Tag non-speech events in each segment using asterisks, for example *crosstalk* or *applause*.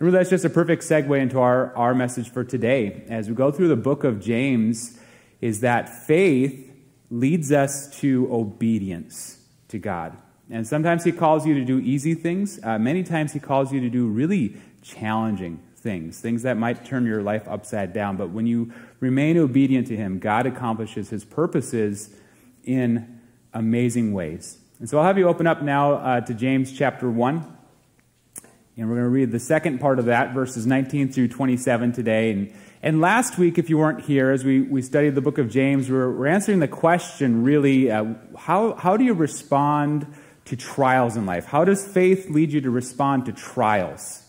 And really, that's just a perfect segue into our, our message for today. As we go through the book of James, is that faith leads us to obedience to God. And sometimes He calls you to do easy things. Uh, many times He calls you to do really challenging things, things that might turn your life upside down. But when you remain obedient to Him, God accomplishes His purposes in amazing ways. And so I'll have you open up now uh, to James chapter 1. And we're going to read the second part of that, verses 19 through 27 today. And, and last week, if you weren't here, as we, we studied the book of James, we're, we're answering the question really uh, how, how do you respond to trials in life? How does faith lead you to respond to trials?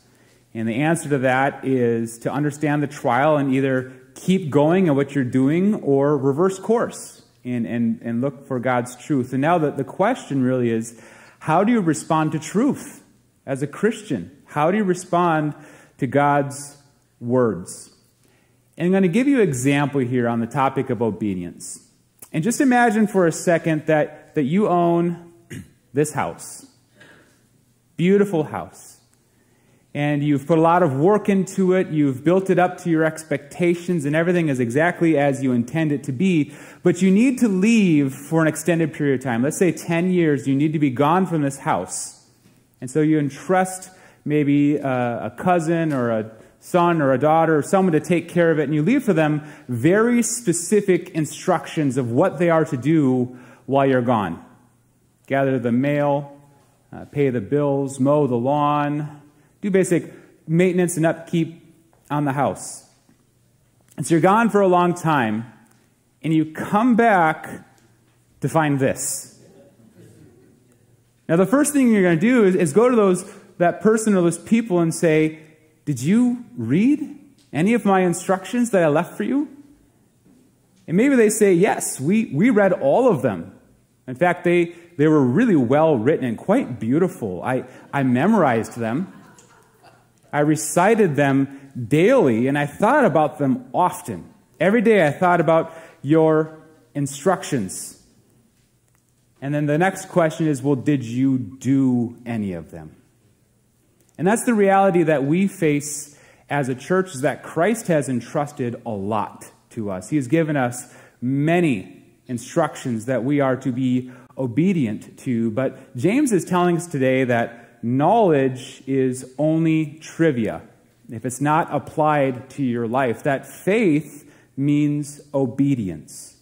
And the answer to that is to understand the trial and either keep going at what you're doing or reverse course and, and, and look for God's truth. And now the, the question really is how do you respond to truth? as a Christian? How do you respond to God's words? And I'm going to give you an example here on the topic of obedience. And just imagine for a second that, that you own *clears throat* this house. Beautiful house. And you've put a lot of work into it. You've built it up to your expectations, and everything is exactly as you intend it to be. But you need to leave for an extended period of time. Let's say 10 years, you need to be gone from this house. And so you entrust maybe a, a cousin or a son or a daughter or someone to take care of it, and you leave for them very specific instructions of what they are to do while you're gone. Gather the mail, uh, pay the bills, mow the lawn, do basic maintenance and upkeep on the house. And so you're gone for a long time, and you come back to find this. Now, the first thing you're going to do is, is go to those, that person or those people and say, Did you read any of my instructions that I left for you? And maybe they say, Yes, we, we read all of them. In fact, they, they were really well written and quite beautiful. I, I memorized them, I recited them daily, and I thought about them often. Every day I thought about your instructions. And then the next question is well, did you do any of them? And that's the reality that we face as a church is that Christ has entrusted a lot to us. He has given us many instructions that we are to be obedient to. But James is telling us today that knowledge is only trivia if it's not applied to your life. That faith means obedience.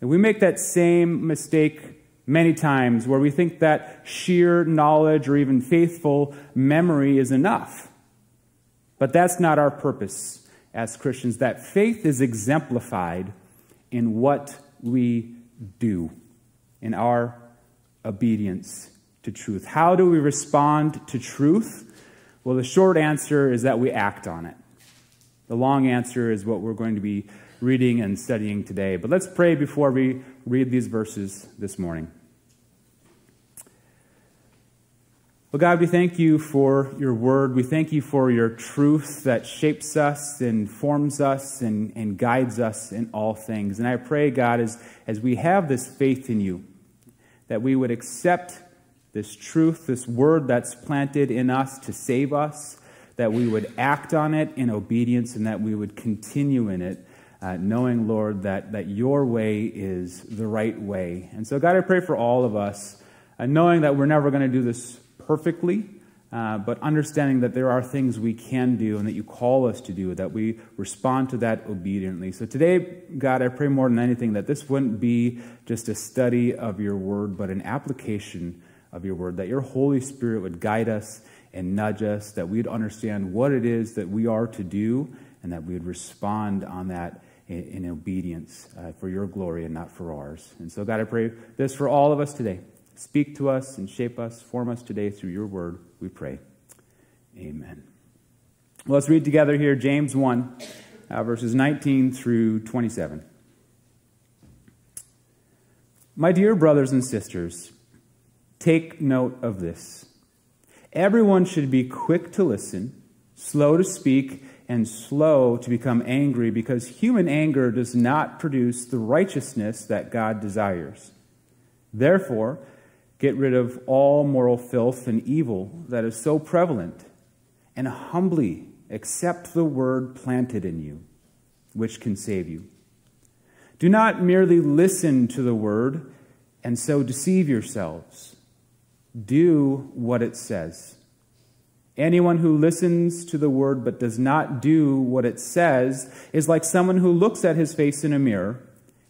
And we make that same mistake many times where we think that sheer knowledge or even faithful memory is enough. But that's not our purpose as Christians. That faith is exemplified in what we do, in our obedience to truth. How do we respond to truth? Well, the short answer is that we act on it. The long answer is what we're going to be reading and studying today. But let's pray before we read these verses this morning. Well, God, we thank you for your word. We thank you for your truth that shapes us and forms us and, and guides us in all things. And I pray, God, as, as we have this faith in you, that we would accept this truth, this word that's planted in us to save us, that we would act on it in obedience, and that we would continue in it, uh, knowing, Lord, that, that your way is the right way. And so, God, I pray for all of us, uh, knowing that we're never going to do this perfectly, uh, but understanding that there are things we can do and that you call us to do, that we respond to that obediently. So today, God, I pray more than anything that this wouldn't be just a study of your word, but an application of your word, that your Holy Spirit would guide us and nudge us, that we'd understand what it is that we are to do, and that we would respond on that in, obedience uh, for your glory and not for ours. And so, God, I pray this for all of us today. Speak to us and shape us, form us today through your word, we pray. Amen. Let's read together here James 1, uh, verses 19 through 27. My dear brothers and sisters, take note of this. Everyone should be quick to listen, slow to speak, and slow to become angry because human anger does not produce the righteousness that God desires. Therefore, Get rid of all moral filth and evil that is so prevalent, and humbly accept the word planted in you, which can save you. Do not merely listen to the word and so deceive yourselves. Do what it says. Anyone who listens to the word but does not do what it says is like someone who looks at his face in a mirror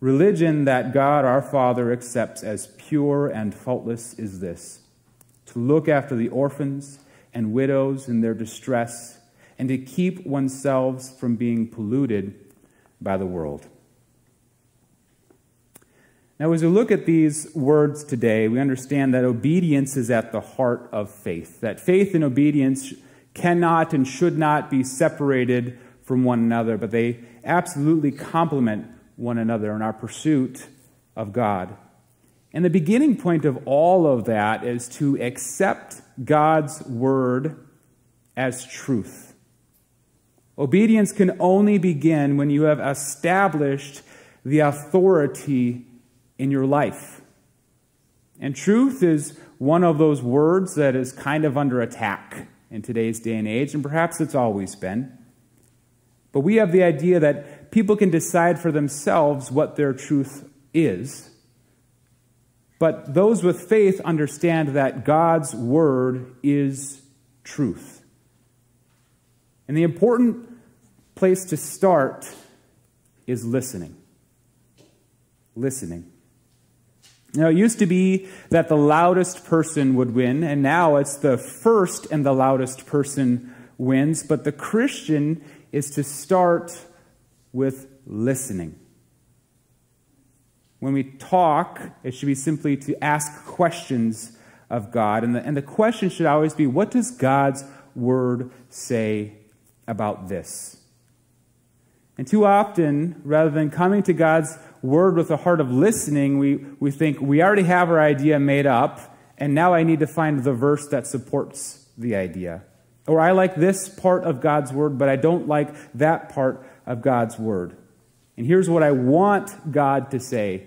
Religion that God our Father accepts as pure and faultless is this to look after the orphans and widows in their distress, and to keep oneself from being polluted by the world. Now, as we look at these words today, we understand that obedience is at the heart of faith, that faith and obedience cannot and should not be separated from one another, but they absolutely complement one another in our pursuit of God. And the beginning point of all of that is to accept God's word as truth. Obedience can only begin when you have established the authority in your life. And truth is one of those words that is kind of under attack in today's day and age, and perhaps it's always been. But we have the idea that people can decide for themselves what their truth is. But those with faith understand that God's word is truth. And the important place to start is listening. Listening. Now, it used to be that the loudest person would win, and now it's the first and the loudest person wins. But the Christian is to start with listening. When we talk, it should be simply to ask questions of God. And the, and the question should always be what does God's word say about this? And too often, rather than coming to God's word with a heart of listening, we, we think we already have our idea made up, and now I need to find the verse that supports the idea. Or I like this part of God's word, but I don't like that part of God's word. And here's what I want God to say.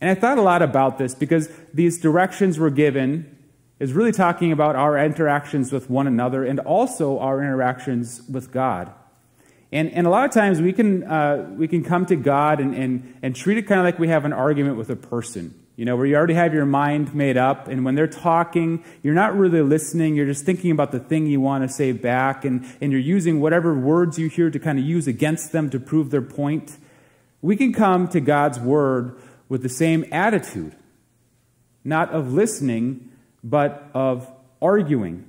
And I thought a lot about this because these directions we're given is really talking about our interactions with one another and also our interactions with God. And, and a lot of times we can, uh, we can come to God and, and, and treat it kind of like we have an argument with a person you know, where you already have your mind made up, and when they're talking, you're not really listening, you're just thinking about the thing you want to say back, and, and you're using whatever words you hear to kind of use against them to prove their point. We can come to God's Word with the same attitude, not of listening, but of arguing.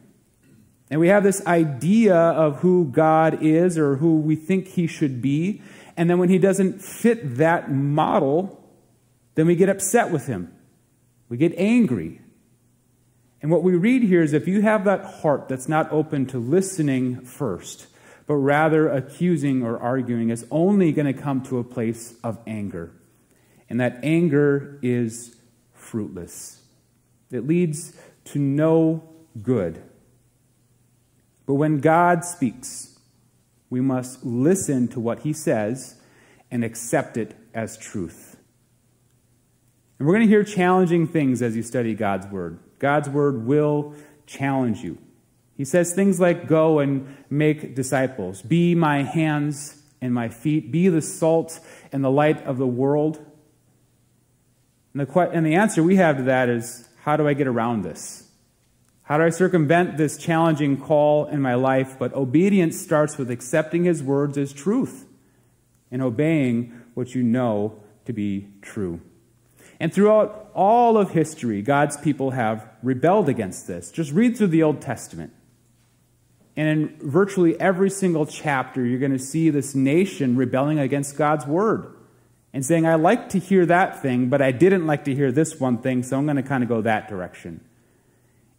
And we have this idea of who God is or who we think He should be, and then when He doesn't fit that model, then we get upset with him. We get angry. And what we read here is if you have that heart that's not open to listening first, but rather accusing or arguing, it's only going to come to a place of anger. And that anger is fruitless. It leads to no good. But when God speaks, we must listen to what he says and accept it as truth. And we're going to hear challenging things as you study God's Word. God's Word will challenge you. He says things like, Go and make disciples, be my hands and my feet, be the salt and the light of the world. And the, and the answer we have to that is, How do I get around this? How do I circumvent this challenging call in my life? But obedience starts with accepting His words as truth and obeying what you know to be true. And throughout all of history, God's people have rebelled against this. Just read through the Old Testament. And in virtually every single chapter, you're going to see this nation rebelling against God's word and saying, I like to hear that thing, but I didn't like to hear this one thing, so I'm going to kind of go that direction.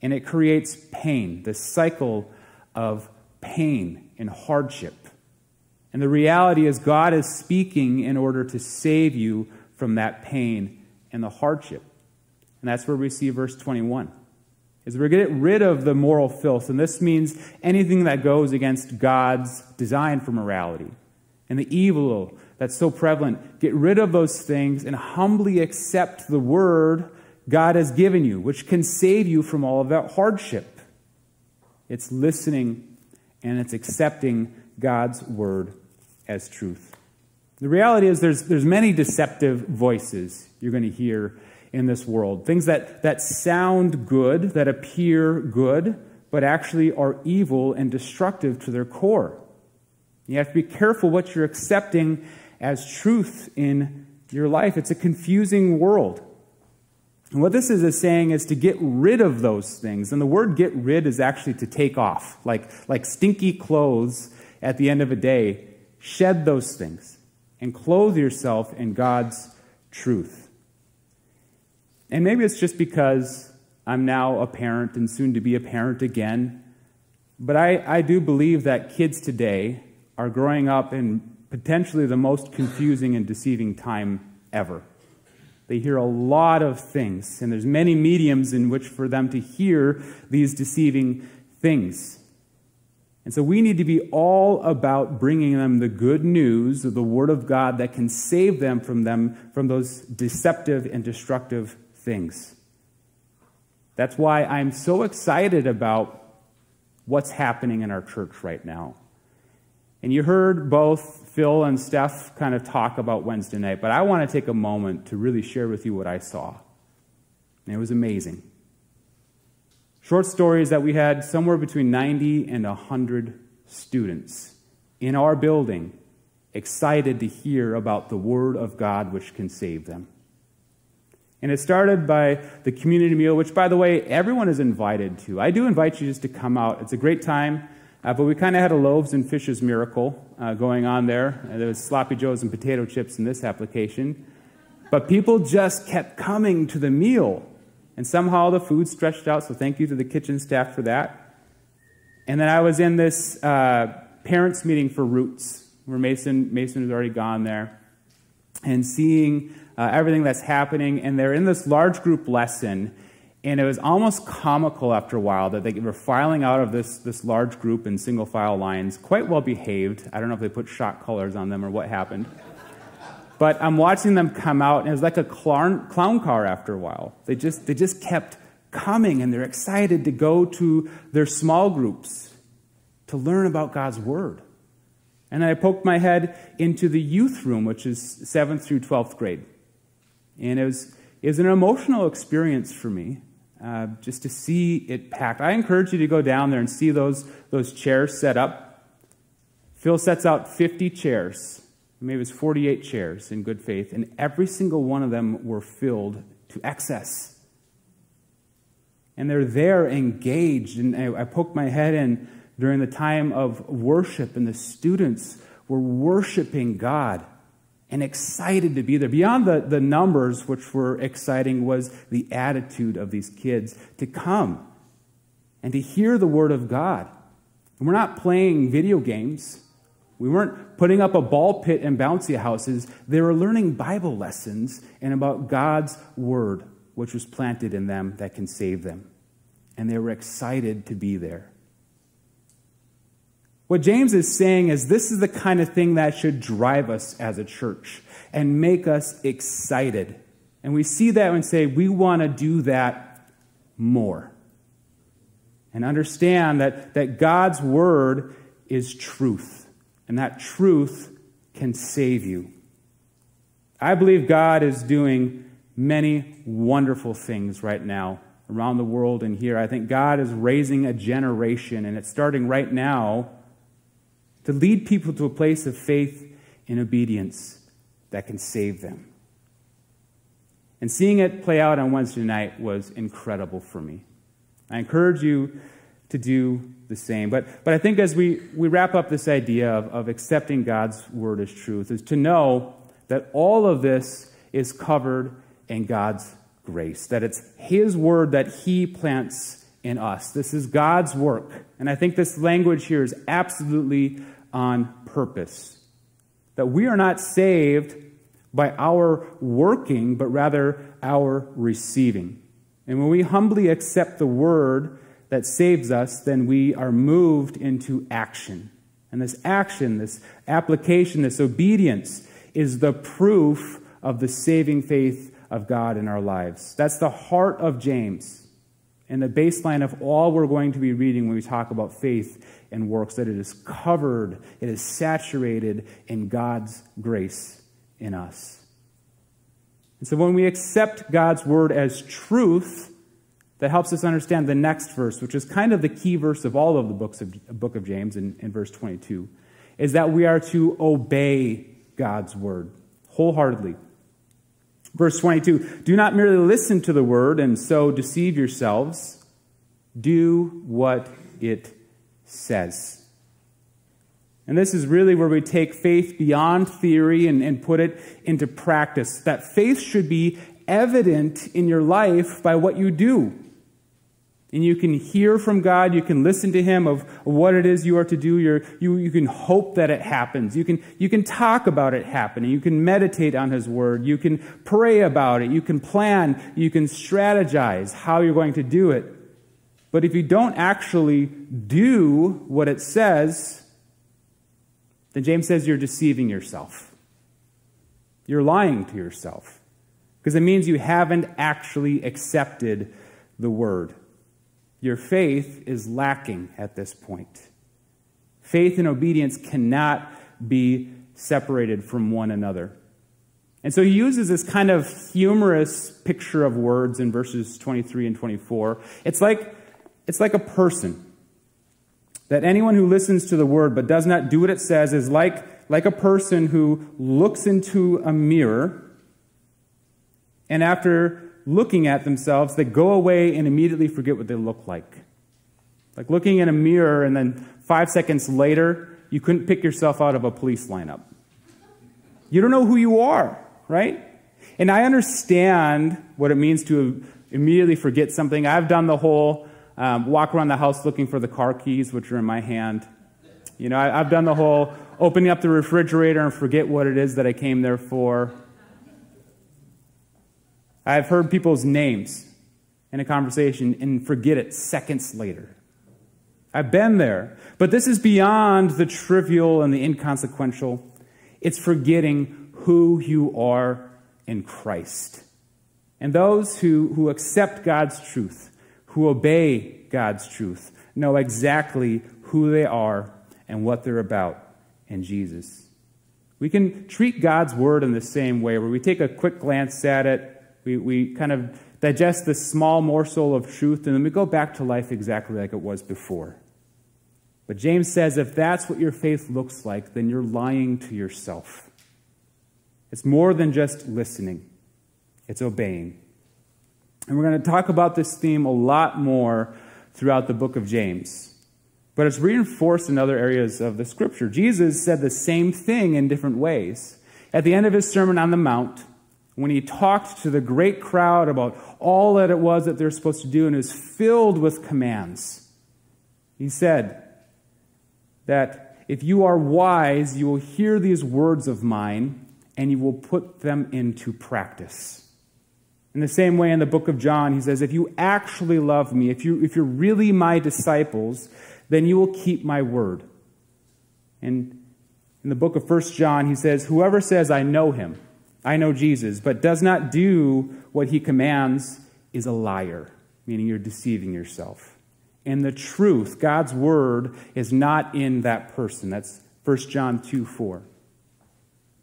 And it creates pain, this cycle of pain and hardship. And the reality is, God is speaking in order to save you from that pain and the hardship. And that's where we see verse 21. Is we're get rid of the moral filth, and this means anything that goes against God's design for morality and the evil that's so prevalent. Get rid of those things and humbly accept the word God has given you, which can save you from all of that hardship. It's listening and it's accepting God's word as truth. The reality is there's, there's many deceptive voices you're going to hear in this world. Things that, that sound good, that appear good, but actually are evil and destructive to their core. You have to be careful what you're accepting as truth in your life. It's a confusing world. And what this is, is saying is to get rid of those things. And the word get rid is actually to take off, like, like stinky clothes at the end of a day. Shed those things and clothe yourself in God's truth. And maybe it's just because I'm now a parent and soon to be a parent again. But I, I do believe that kids today are growing up in potentially the most confusing and deceiving time ever. They hear a lot of things, and there's many mediums in which for them to hear these deceiving things. And so we need to be all about bringing them the good news of the Word of God that can save them from them from those deceptive and destructive things. That's why I'm so excited about what's happening in our church right now. And you heard both Phil and Steph kind of talk about Wednesday night, but I want to take a moment to really share with you what I saw. And it was amazing. Short stories that we had somewhere between 90 and 100 students in our building excited to hear about the Word of God which can save them. And it started by the community meal, which, by the way, everyone is invited to. I do invite you just to come out. It's a great time. Uh, but we kind of had a loaves and fishes miracle uh, going on there. Uh, there was sloppy joes and potato chips in this application. But people just kept coming to the meal. And somehow the food stretched out, so thank you to the kitchen staff for that. And then I was in this uh, parents' meeting for Roots, where Mason, Mason has already gone there, and seeing uh, everything that's happening. And they're in this large group lesson and it was almost comical after a while that they were filing out of this, this large group in single file lines, quite well behaved. I don't know if they put shot colors on them or what happened. But I'm watching them come out, and it was like a clown, clown car after a while. They just, they just kept coming, and they're excited to go to their small groups to learn about God's Word. And I poked my head into the youth room, which is 7th through 12th grade. And it was, it was an emotional experience for me uh, just to see it packed. I encourage you to go down there and see those, those chairs set up. Phil sets out 50 chairs, maybe it was 48 chairs in good faith, and every single one of them were filled to excess. And they're there engaged. And I, I poked my head in during the time of worship, and the students were worshiping God and excited to be there. Beyond the, the numbers, which were exciting, was the attitude of these kids to come and to hear the Word of God. And we're not playing video games. We weren't putting up a ball pit and bouncy houses. They were learning Bible lessons and about God's Word, which was planted in them that can save them. And they were excited to be there. What James is saying is this is the kind of thing that should drive us as a church and make us excited. And we see that and say, we want to do that more. And understand that, that God's word is truth, and that truth can save you. I believe God is doing many wonderful things right now around the world and here. I think God is raising a generation, and it's starting right now to lead people to a place of faith and obedience that can save them. And seeing it play out on Wednesday night was incredible for me. I encourage you to do the same. But, but I think as we, we wrap up this idea of, of accepting God's word as truth, is to know that all of this is covered in God's grace, that it's His word that He plants in us. This is God's work. And I think this language here is absolutely on purpose. That we are not saved by our working, but rather our receiving. And when we humbly accept the word that saves us, then we are moved into action. And this action, this application, this obedience is the proof of the saving faith of God in our lives. That's the heart of James and the baseline of all we're going to be reading when we talk about faith and works that it is covered, it is saturated in God's grace in us. And so when we accept God's word as truth, that helps us understand the next verse, which is kind of the key verse of all of the books of book of James in, in verse 22, is that we are to obey God's word wholeheartedly. Verse 22 Do not merely listen to the word and so deceive yourselves, do what it says. And this is really where we take faith beyond theory and, and put it into practice. That faith should be evident in your life by what you do. And you can hear from God, you can listen to Him of what it is you are to do. You're, you, you can hope that it happens. You can, you can talk about it happening. You can meditate on His Word. You can pray about it. You can plan. You can strategize how you're going to do it. But if you don't actually do what it says, then James says you're deceiving yourself. You're lying to yourself. Because it means you haven't actually accepted the Word. Your faith is lacking at this point. Faith and obedience cannot be separated from one another. And so he uses this kind of humorous picture of words in verses 23 and 24. It's like, it's like a person. That anyone who listens to the word but does not do what it says is like, like a person who looks into a mirror and after looking at themselves, they go away and immediately forget what they look like. Like looking in a mirror, and then five seconds later, you couldn't pick yourself out of a police lineup. You don't know who you are, right? And I understand what it means to immediately forget something. I've done the whole um, walk around the house looking for the car keys, which are in my hand. You know, I, have done the whole opening up the refrigerator and forget what it is that I came there for. I've heard people's names in a conversation and forget it seconds later. I've been there. But this is beyond the trivial and the inconsequential. It's forgetting who you are in Christ. And those who, who accept God's truth, who obey God's truth, know exactly who they are and what they're about in Jesus. We can treat God's word in the same way, where we take a quick glance at it, we, we kind of digest this small morsel of truth, and then we go back to life exactly like it was before. But James says if that's what your faith looks like, then you're lying to yourself. It's more than just listening, it's obeying. And we're going to talk about this theme a lot more throughout the book of James. But it's reinforced in other areas of the scripture. Jesus said the same thing in different ways. At the end of his Sermon on the Mount, when he talked to the great crowd about all that it was that they're supposed to do and is filled with commands. He said that if you are wise, you will hear these words of mine and you will put them into practice. In the same way, in the book of John, he says, If you actually love me, if, you, if you're really my disciples, then you will keep my word. And in the book of First John, he says, Whoever says, I know him, I know Jesus, but does not do what he commands is a liar, meaning you're deceiving yourself. And the truth, God's word, is not in that person. That's 1 John 2 4.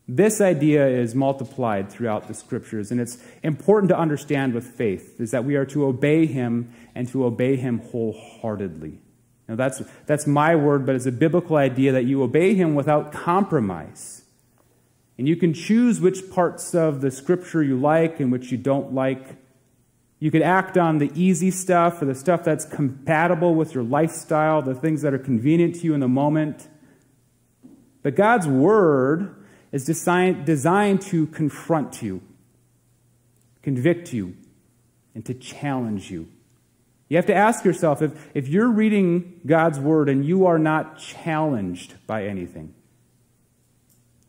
This idea is multiplied throughout the scriptures, and it's important to understand with faith is that we are to obey him and to obey him wholeheartedly. Now, that's, that's my word, but it's a biblical idea that you obey him without compromise. And you can choose which parts of the scripture you like and which you don't like. You could act on the easy stuff or the stuff that's compatible with your lifestyle, the things that are convenient to you in the moment. But God's word is designed, to confront you, convict you, and to challenge you. You have to ask yourself if, if you're reading God's word and you are not challenged by anything,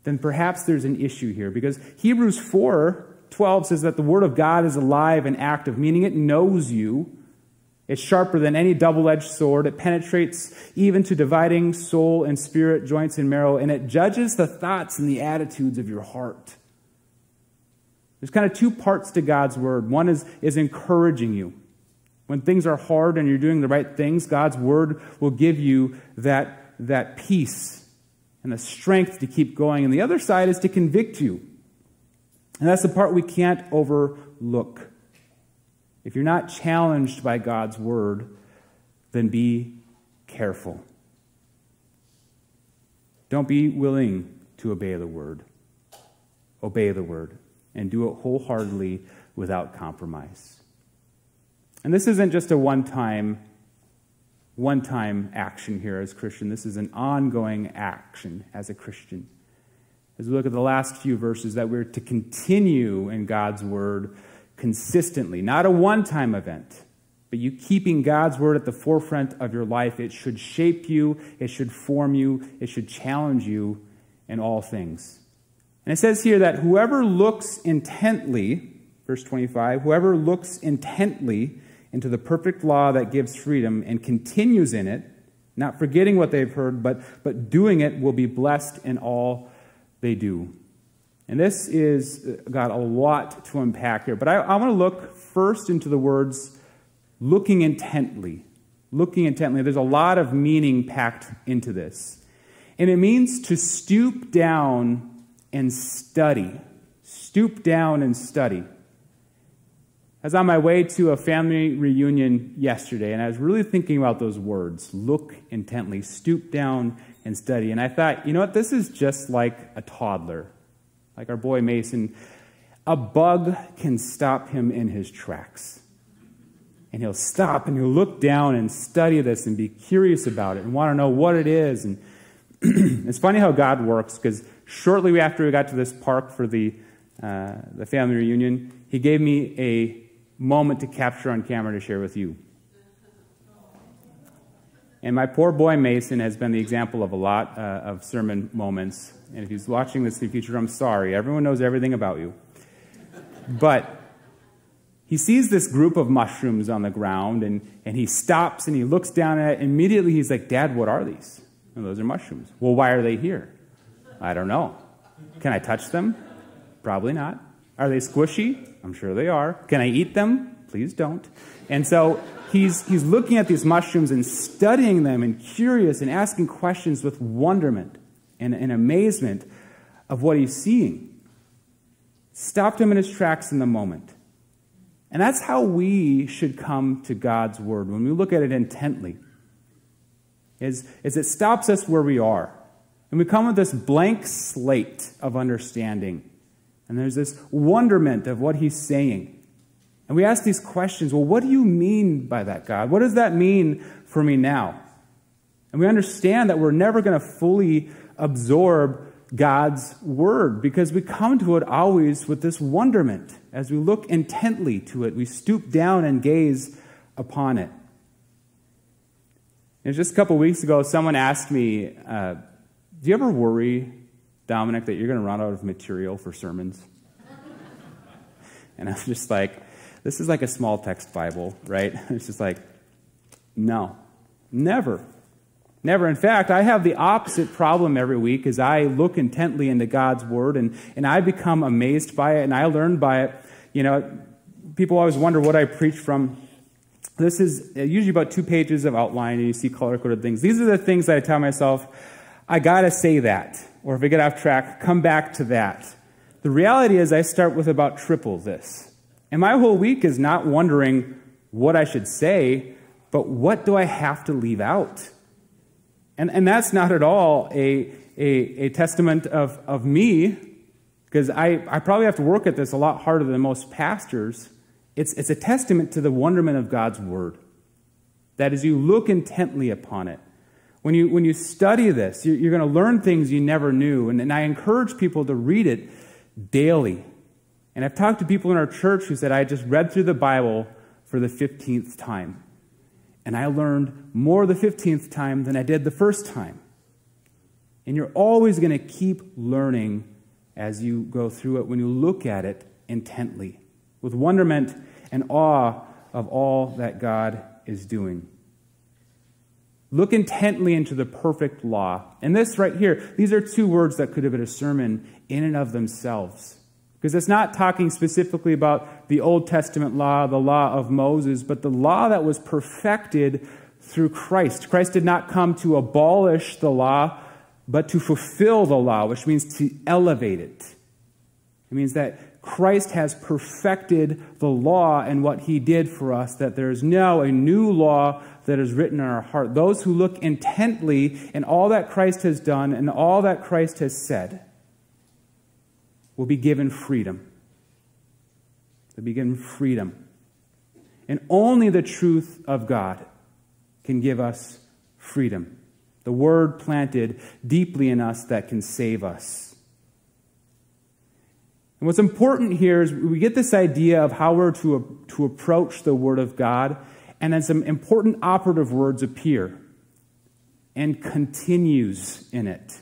then perhaps there's an issue here because Hebrews 4 12 says that the word of God is alive and active, meaning it knows you. It's sharper than any double edged sword. It penetrates even to dividing soul and spirit, joints and marrow, and it judges the thoughts and the attitudes of your heart. There's kind of two parts to God's word. One is, is encouraging you. When things are hard and you're doing the right things, God's word will give you that, that peace and the strength to keep going. And the other side is to convict you. And that's the part we can't overlook. If you're not challenged by God's word, then be careful. Don't be willing to obey the word. Obey the word and do it wholeheartedly without compromise. And this isn't just a one time one time action here as Christian. This is an ongoing action as a Christian. As we look at the last few verses, that we're to continue in God's word consistently, not a one time event, but you keeping God's word at the forefront of your life. It should shape you, it should form you, it should challenge you in all things. And it says here that whoever looks intently, verse 25, whoever looks intently into the perfect law that gives freedom and continues in it, not forgetting what they've heard, but, but doing it, will be blessed in all they do. And this is uh, got a lot to unpack here. But I, I want to look first into the words looking intently. Looking intently. There's a lot of meaning packed into this. And it means to stoop down and study. Stoop down and study. I was on my way to a family reunion yesterday, and I was really thinking about those words look intently, stoop down and study. And I thought, you know what? This is just like a toddler, like our boy Mason. A bug can stop him in his tracks. And he'll stop and he'll look down and study this and be curious about it and want to know what it is. And *clears throat* it's funny how God works because shortly after we got to this park for the, uh, the family reunion, he gave me a moment to capture on camera to share with you. And my poor boy Mason has been the example of a lot uh, of sermon moments. And if he's watching this in the future, I'm sorry. Everyone knows everything about you. But he sees this group of mushrooms on the ground and, and he stops and he looks down at it. Immediately, he's like, Dad, what are these? And those are mushrooms. Well, why are they here? I don't know. Can I touch them? Probably not. Are they squishy? I'm sure they are. Can I eat them? Please don't. And so he's, he's looking at these mushrooms and studying them and curious and asking questions with wonderment and, and amazement of what he's seeing. Stopped him in his tracks in the moment. And that's how we should come to God's word when we look at it intently. Is, is it stops us where we are. And we come with this blank slate of understanding. And there's this wonderment of what he's saying. And we ask these questions well, what do you mean by that, God? What does that mean for me now? And we understand that we're never going to fully absorb God's word because we come to it always with this wonderment. As we look intently to it, we stoop down and gaze upon it. And just a couple weeks ago, someone asked me, uh, do you ever worry, Dominic, that you're going to run out of material for sermons? and I'm just like, this is like a small text Bible, right? *laughs* It's just like, no, never. Never. In fact, I have the opposite problem every week as I look intently into God's Word and, and I become amazed by it and I learn by it. You know, people always wonder what I preach from. This is usually about two pages of outline and you see color coded things. These are the things that I tell myself I got to say that. Or if I get off track, come back to that. The reality is, I start with about triple this. And my whole week is not wondering what I should say, but what do I have to leave out? And, and that's not at all a, a, a testament of, of me, because I, I probably have to work at this a lot harder than most pastors. It's, it's a testament to the wonderment of God's Word. That as you look intently upon it, when you, when you study this, you're, you're going to learn things you never knew. And, and I encourage people to read it daily. And I've talked to people in our church who said, I just read through the Bible for the 15th time. and I learned more the 15th time than I did the first time. And you're always going to keep learning as you go through it when you look at it intently, with wonderment and awe of all that God is doing. Look intently into the perfect law. And this right here, these are two words that could have been a sermon in and of themselves. Because it's not talking specifically about the Old Testament law, the law of Moses, but the law that was perfected through Christ. Christ did not come to abolish the law, but to fulfill the law, which means to elevate it. It means that Christ has perfected the law and what he did for us, that there is now a new law that is written in our heart. Those who look intently in all that Christ has done and all that Christ has said will be given freedom. They'll be given freedom. And only the truth of God can give us freedom. The word planted deeply in us that can save us. And what's important here is we get this idea of how we're to, to approach the Word of God, and then some important operative words appear and continues in it.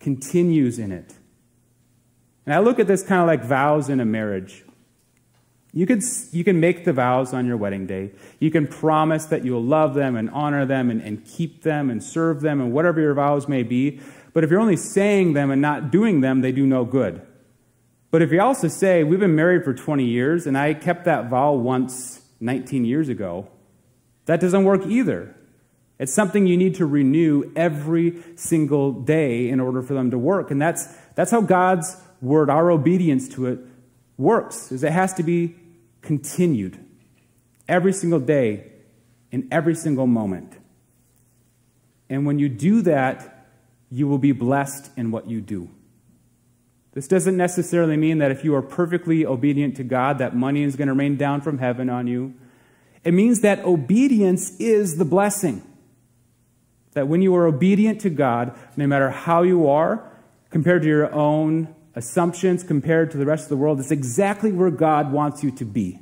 Continues in it. And I look at this kind of like vows in a marriage. You can, you can make the vows on your wedding day. You can promise that you'll love them and honor them and, and keep them and serve them and whatever your vows may be. But if you're only saying them and not doing them, they do no good. But if you also say, We've been married for 20 years and I kept that vow once 19 years ago, that doesn't work either. It's something you need to renew every single day in order for them to work. And that's, that's how God's word, our obedience to it, works, is it has to be continued every single day in every single moment. And when you do that, you will be blessed in what you do. This doesn't necessarily mean that if you are perfectly obedient to God, that money is going to rain down from heaven on you. It means that obedience is the blessing. That when you are obedient to God, no matter how you are, compared to your own assumptions compared to the rest of the world, it's exactly where God wants you to be.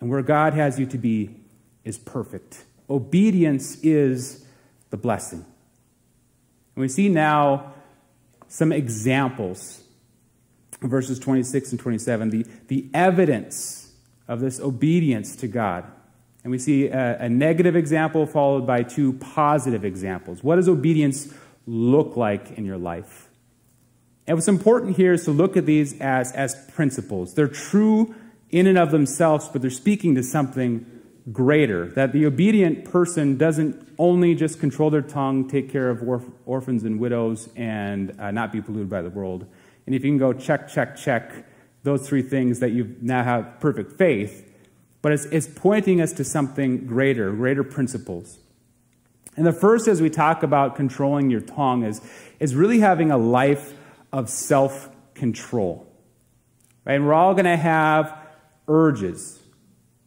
And where God has you to be is perfect. Obedience is the blessing. And we see now some examples verses 26 and 27, the, the evidence of this obedience to God. And we see a, a negative example followed by two positive examples. What does obedience look like in your life? And what's important here is to look at these as, as principles. They're true in and of themselves, but they're speaking to something greater. That the obedient person doesn't only just control their tongue, take care of orph- orphans and widows, and uh, not be polluted by the world. And if you can go check, check, check those three things, that you now have perfect faith. But it's, it's pointing us to something greater, greater principles. And the first, as we talk about controlling your tongue, is, is really having a life of self control. Right? And we're all going to have urges.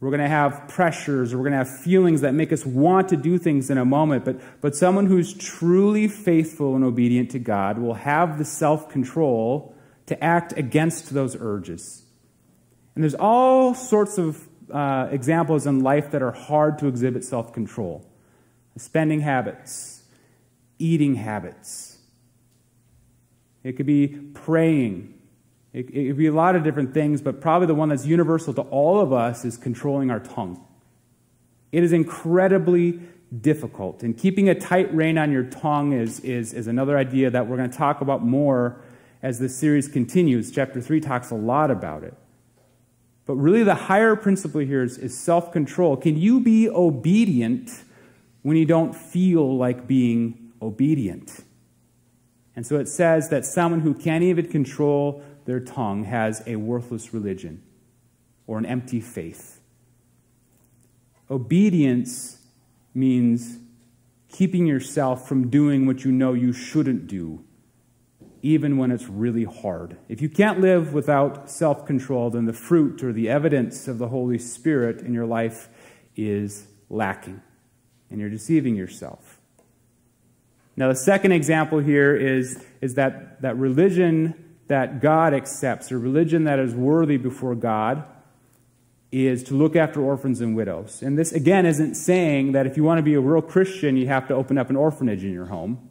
We're going to have pressures, we're going to have feelings that make us want to do things in a moment. But, but someone who's truly faithful and obedient to God will have the self control to act against those urges. And there's all sorts of uh, examples in life that are hard to exhibit self control spending habits, eating habits, it could be praying. It, could be a lot of different things, but probably the one that's universal to all of us is controlling our tongue. It is incredibly difficult. And keeping a tight rein on your tongue is, is, is another idea that we're going to talk about more as the series continues. Chapter 3 talks a lot about it. But really, the higher principle here is, is self control. Can you be obedient when you don't feel like being obedient? And so it says that someone who can't even control their tongue has a worthless religion or an empty faith. Obedience means keeping yourself from doing what you know you shouldn't do, even when it's really hard. If you can't live without self control, then the fruit or the evidence of the Holy Spirit in your life is lacking, and you're deceiving yourself. Now, the second example here is, is that, that religion that God accepts, a religion that is worthy before God, is to look after orphans and widows. And this, again, isn't saying that if you want to be a real Christian, you have to open up an orphanage in your home.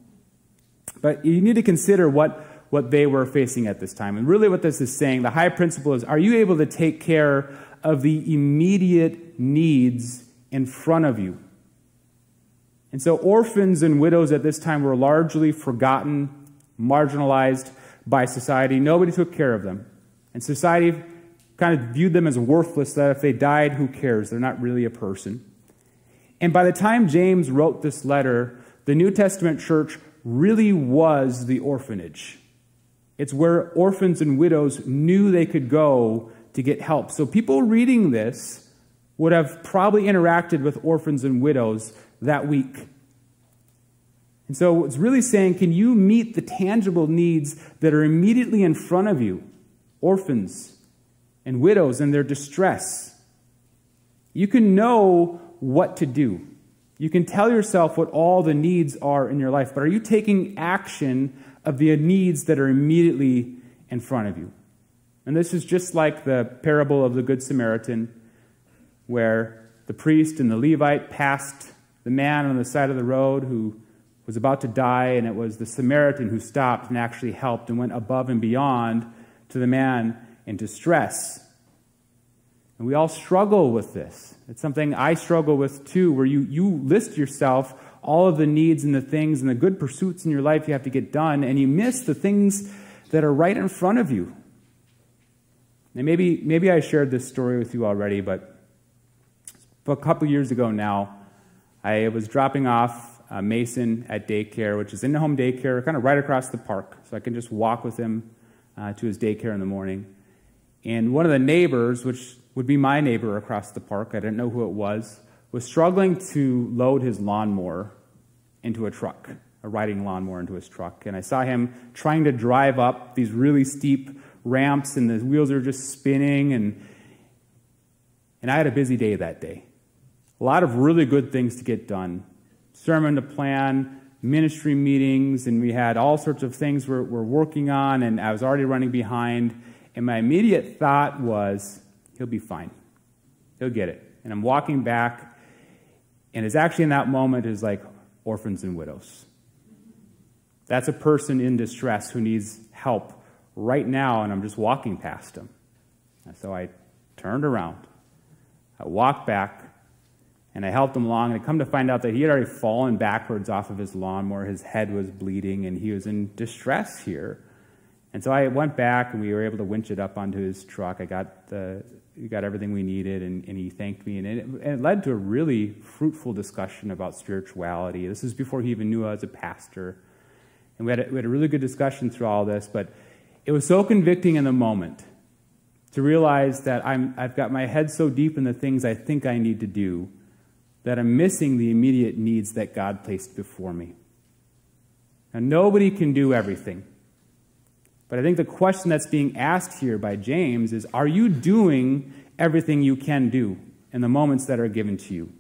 But you need to consider what, what they were facing at this time. And really, what this is saying, the high principle is are you able to take care of the immediate needs in front of you? And so, orphans and widows at this time were largely forgotten, marginalized by society. Nobody took care of them. And society kind of viewed them as worthless, that if they died, who cares? They're not really a person. And by the time James wrote this letter, the New Testament church really was the orphanage. It's where orphans and widows knew they could go to get help. So people reading this would have probably interacted with orphans and widows that week. And so it's really saying, can you meet the tangible needs that are immediately in front of you? Orphans and widows and their distress. You can know what to do. You can tell yourself what all the needs are in your life, but are you taking action of the needs that are immediately in front of you? And this is just like the parable of the Good Samaritan, where the priest and the Levite passed the man on the side of the road who was about to die, and it was the Samaritan who stopped and actually helped and went above and beyond to the man in distress. And we all struggle with this. It's something I struggle with too, where you, you list yourself all of the needs and the things and the good pursuits in your life you have to get done, and you miss the things that are right in front of you. And maybe, maybe I shared this story with you already, but a couple years ago now, I was dropping off uh, Mason at daycare, which is in the home daycare, kind of right across the park. So I can just walk with him uh, to his daycare in the morning. And one of the neighbors, which would be my neighbor across the park, I didn't know who it was, was struggling to load his lawnmower into a truck, a riding lawnmower into his truck. And I saw him trying to drive up these really steep ramps, and the wheels are just spinning. And, and I had a busy day that day. A lot of really good things to get done sermon to plan, ministry meetings, and we had all sorts of things we're, we're working on, and I was already running behind. And my immediate thought was, he'll be fine. He'll get it. And I'm walking back, and it's actually in that moment is like orphans and widows. That's a person in distress who needs help right now, and I'm just walking past him. And so I turned around. I walked back, and I helped him along, and I come to find out that he had already fallen backwards off of his lawnmower. His head was bleeding, and he was in distress here. And so I went back, and we were able to winch it up onto his truck. I got the got everything we needed, and, and he thanked me, and it, and it led to a really fruitful discussion about spirituality. This is before he even knew I was a pastor, and we had a, we had a really good discussion through all this. But it was so convicting in the moment to realize that I'm, I've got my head so deep in the things I think I need to do that I'm missing the immediate needs that God placed before me. Now, nobody can do everything. But I think the question that's being asked here by James is Are you doing everything you can do in the moments that are given to you?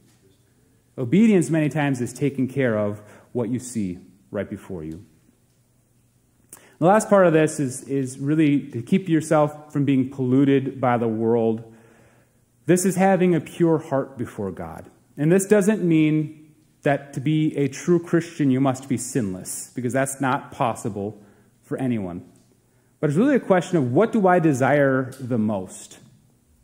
Obedience, many times, is taking care of what you see right before you. The last part of this is, is really to keep yourself from being polluted by the world. This is having a pure heart before God. And this doesn't mean that to be a true Christian, you must be sinless, because that's not possible for anyone. But it's really a question of what do I desire the most?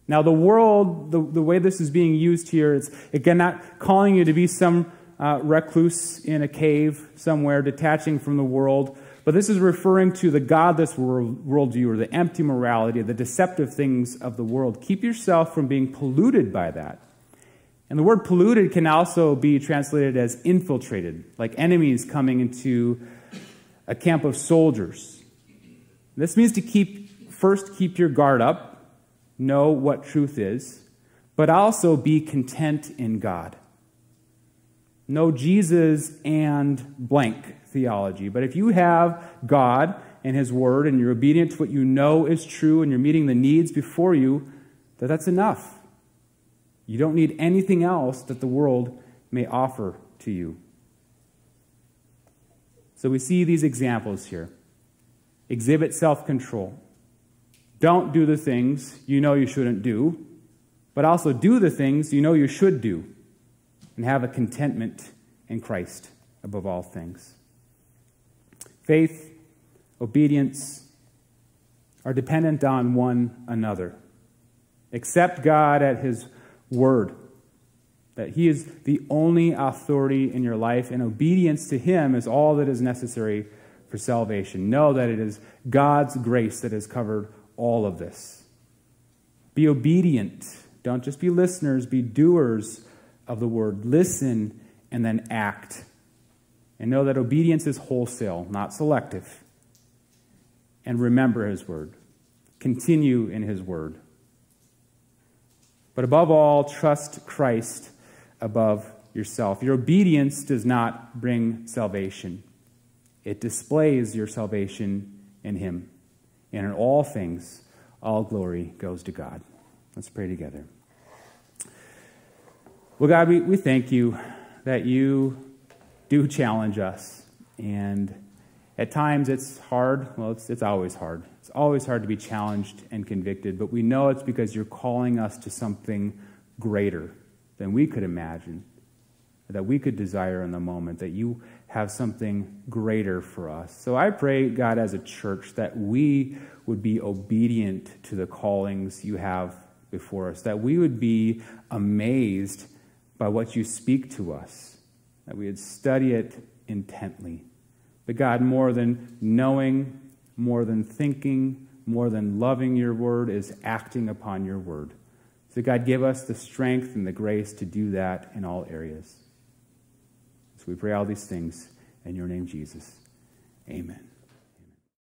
Now, the world, the, the way this is being used here, it's again not calling you to be some uh, recluse in a cave somewhere, detaching from the world, but this is referring to the godless world, worldview or the empty morality, the deceptive things of the world. Keep yourself from being polluted by that. And the word polluted can also be translated as infiltrated, like enemies coming into a camp of soldiers. This means to keep, first, keep your guard up, know what truth is, but also be content in God. Know Jesus and blank theology. But if you have God and His Word and you're obedient to what you know is true and you're meeting the needs before you, that that's enough. You don't need anything else that the world may offer to you. So we see these examples here. Exhibit self control. Don't do the things you know you shouldn't do. but also do the things you know you should do and have a contentment in Christ above all things. Faith, obedience are dependent on one another. Accept God at His word, that He is the only authority in your life, and obedience to Him is all that is necessary for salvation. Know that it is God's grace that has covered all of this. Be obedient. Don't just be listeners, be doers of the word. Listen and then act. And know that obedience is wholesale, not selective. And remember his word. Continue in his word. But above all, trust Christ above yourself. Your obedience does not bring salvation, it displays your salvation in him. And in all things, all glory goes to God. Let's pray together. Well, God, we, we thank you that you do challenge us. And at times it's hard. Well, it's, it's always hard. It's always hard to be challenged and convicted, but we know it's because you're calling us to something greater than we could imagine, that we could desire in the moment, that you have something greater for us. So I pray, God, as a church, that we would be obedient to the callings you have before us, that we would be amazed by what you speak to us, that we would study it intently. But God, more than knowing, more than thinking, more than loving your word, is acting upon your word. So, God, give us the strength and the grace to do that in all areas. So we pray all these things in your name, Jesus. Amen.